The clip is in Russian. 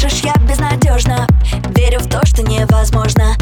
скажешь, я безнадежна Верю в то, что невозможно.